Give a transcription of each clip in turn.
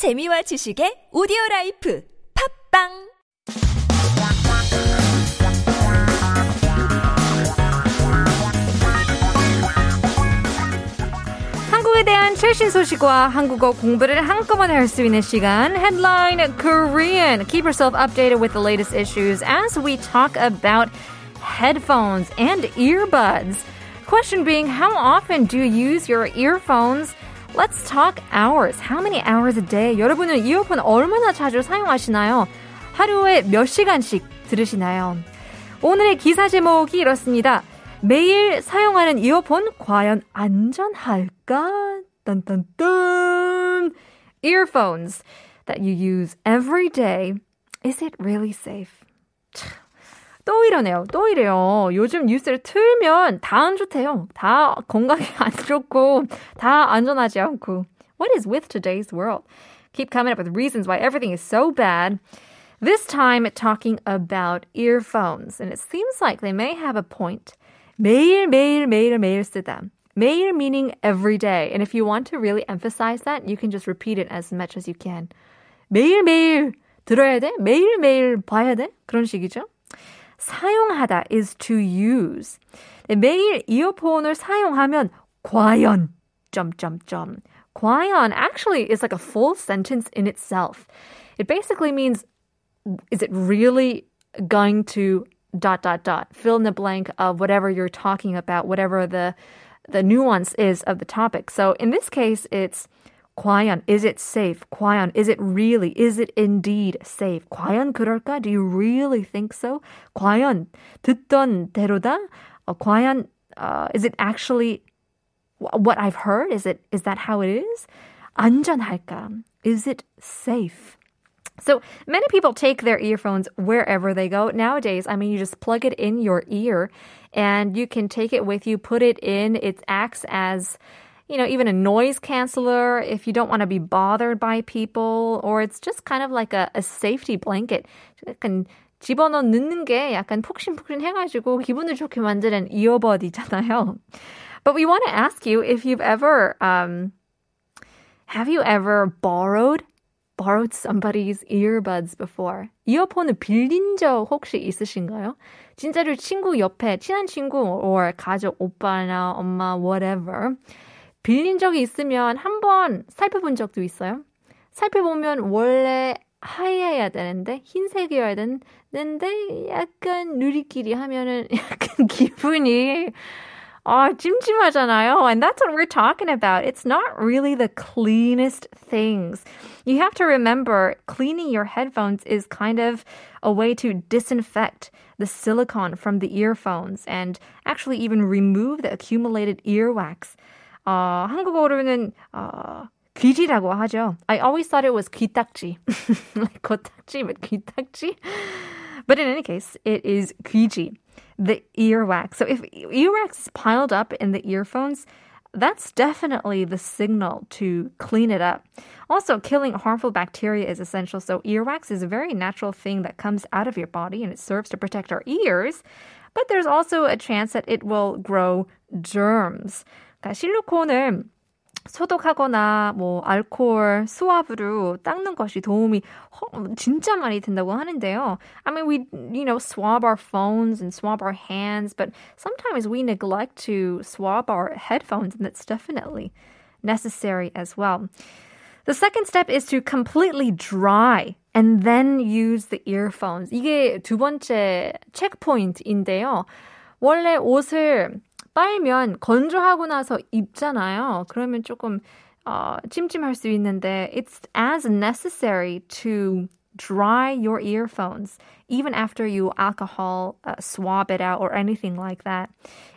재미와 지식의 오디오 라이프. 팟빵! 한국에 대한 최신 소식과 한국어 공부를 한꺼번에 할 수 있는 시간. Headline Korean. Keep yourself updated with the latest issues as we talk about headphones and earbuds. Question being how often do you use your earphones? Let's talk hours. How many hours a day? 여러분은 이어폰 얼마나 자주 사용하시나요? 하루에 몇 시간씩 들으시나요? 오늘의 기사 제목이 이렇습니다. 매일 사용하는 이어폰 과연 안전할까? 딴딴딴. Earphones that you use every day. Is it really safe? 참, 또 이러네요. 또 이래요. 요즘 뉴스를 틀면 다 안 좋대요. 다 건강에 안 좋고 다 안전하지 않고. What is with today's world? Keep coming up with reasons why everything is so bad. This time talking about earphones. And it seems like they may have a point. 매일 매일 매일 매일 쓰다. 매일 meaning every day. And if you want to really emphasize that, you can just repeat it as much as you can. 매일 매일 들어야 돼? 매일 매일 봐야 돼? 그런 식이죠. 사용하다 is to use. 매일 이어폰을 사용하면 과연 점점점. 과연 actually is like a full sentence in itself. It basically means is it really going to dot dot dot fill in the blank of whatever you're talking about, whatever the the nuance is of the topic. So in this case, it's 과연 is it safe? 과연 is it really? Is it indeed safe? 과연 그럴까? Do you really think so? 과연 듣던 대로다? 어, 과연 uh, is it actually what I've heard? Is it is that how it is? 안전할까? Is it safe? So many people take their earphones wherever they go. Nowadays, I mean, you just plug it in your ear and you can take it with you, put it in. It acts as, you know, even a noise canceller if you don't want to be bothered by people, or it's just kind of like a, a safety blanket. 약간 집어넣어 넣는 게 약간 푹신푹신 해가지고 기분을 좋게 만드는 이어버디잖아요. But we want to ask you if you've ever, um, have you ever borrowed borrowed somebody's earbuds before? 이어폰을 빌린 적 혹시 있으신가요? 진짜로 친구 옆에 친한 친구 or 가족 오빠나 엄마 whatever 빌린 적이 있으면 한번 살펴본 적도 있어요. 살펴보면 원래 하얘야 되는데 흰색이어야 되는데 약간 누리끼리 하면은 약간 기분이 아, 찜찜하잖아요. And that's what we're talking about. It's not really the cleanest things. You have to remember cleaning your headphones is kind of a way to disinfect the silicone from the earphones and actually even remove the accumulated earwax. 어, 한국어로는 어, 귀지라고 하죠. I always thought it was 귀딱지. like 코딱지, but 귀딱지. But in any case, it is 귀지 the earwax. So if earwax is piled up in the earphones, that's definitely the signal to clean it up. Also, killing harmful bacteria is essential. So, earwax is a very natural thing that comes out of your body and it serves to protect our ears. But there's also a chance that it will grow germs. 그러니까 실리콘을 소독하거나 뭐 알코올, 수압으로 닦는 것이 도움이 진짜 많이 된다고 하는데요. I mean, we you know swab our phones and swab our hands, but sometimes we neglect to swab our headphones, and that's definitely necessary as well. The second step is to completely dry and then use the earphones. 이게 두 번째 체크포인트인데요. 원래 옷을 빨면 건조하고 나서 입잖아요. 그러면 조금 어, 찜찜할 수 있는데 it's as necessary to dry your earphones even after you alcohol uh, swab it out or anything like that.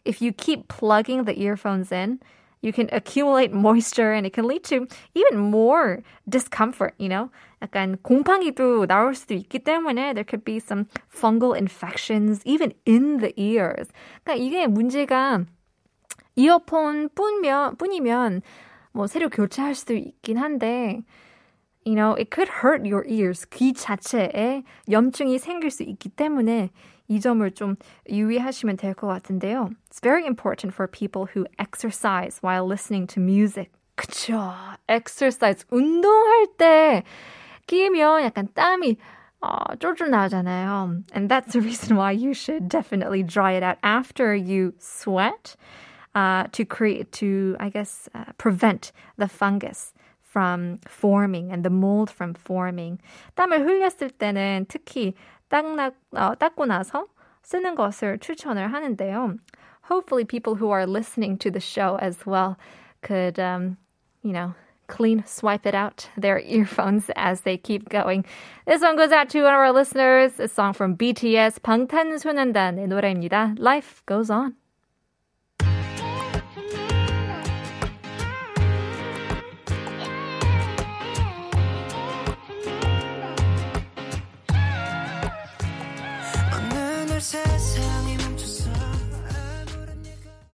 If you keep plugging the earphones in, you can accumulate moisture and it can lead to even more discomfort, you know? 약간 곰팡이도 나올 수도 있기 때문에 there could be some fungal infections even in the ears. 그러니까 이게 문제가 이어폰 뿐면, 뿐이면 뭐 새로 교체할 수도 있긴 한데 you know, it could hurt your ears. 귀 자체에 염증이 생길 수 있기 때문에 이 점을 좀 유의하시면 될 것 같은데요. It's very important for people who exercise while listening to music 그쵸. exercise, 운동할 때 끼면 약간 땀이 어, 쫄쫄 나잖아요. And that's the reason why you should definitely dry it out after you sweat uh, to create, to, I guess, uh, prevent the fungus from forming and the mold from forming. 땀을 흘렸을 때는 특히 닦나, 어, 닦고 나서 쓰는 것을 추천을 하는데요. Hopefully people who are listening to the show as well could, um, you know, clean, swipe it out their earphones as they keep going. This one goes out to one of our listeners, a song from BTS, 방탄소년단의 노래입니다. Life Goes On.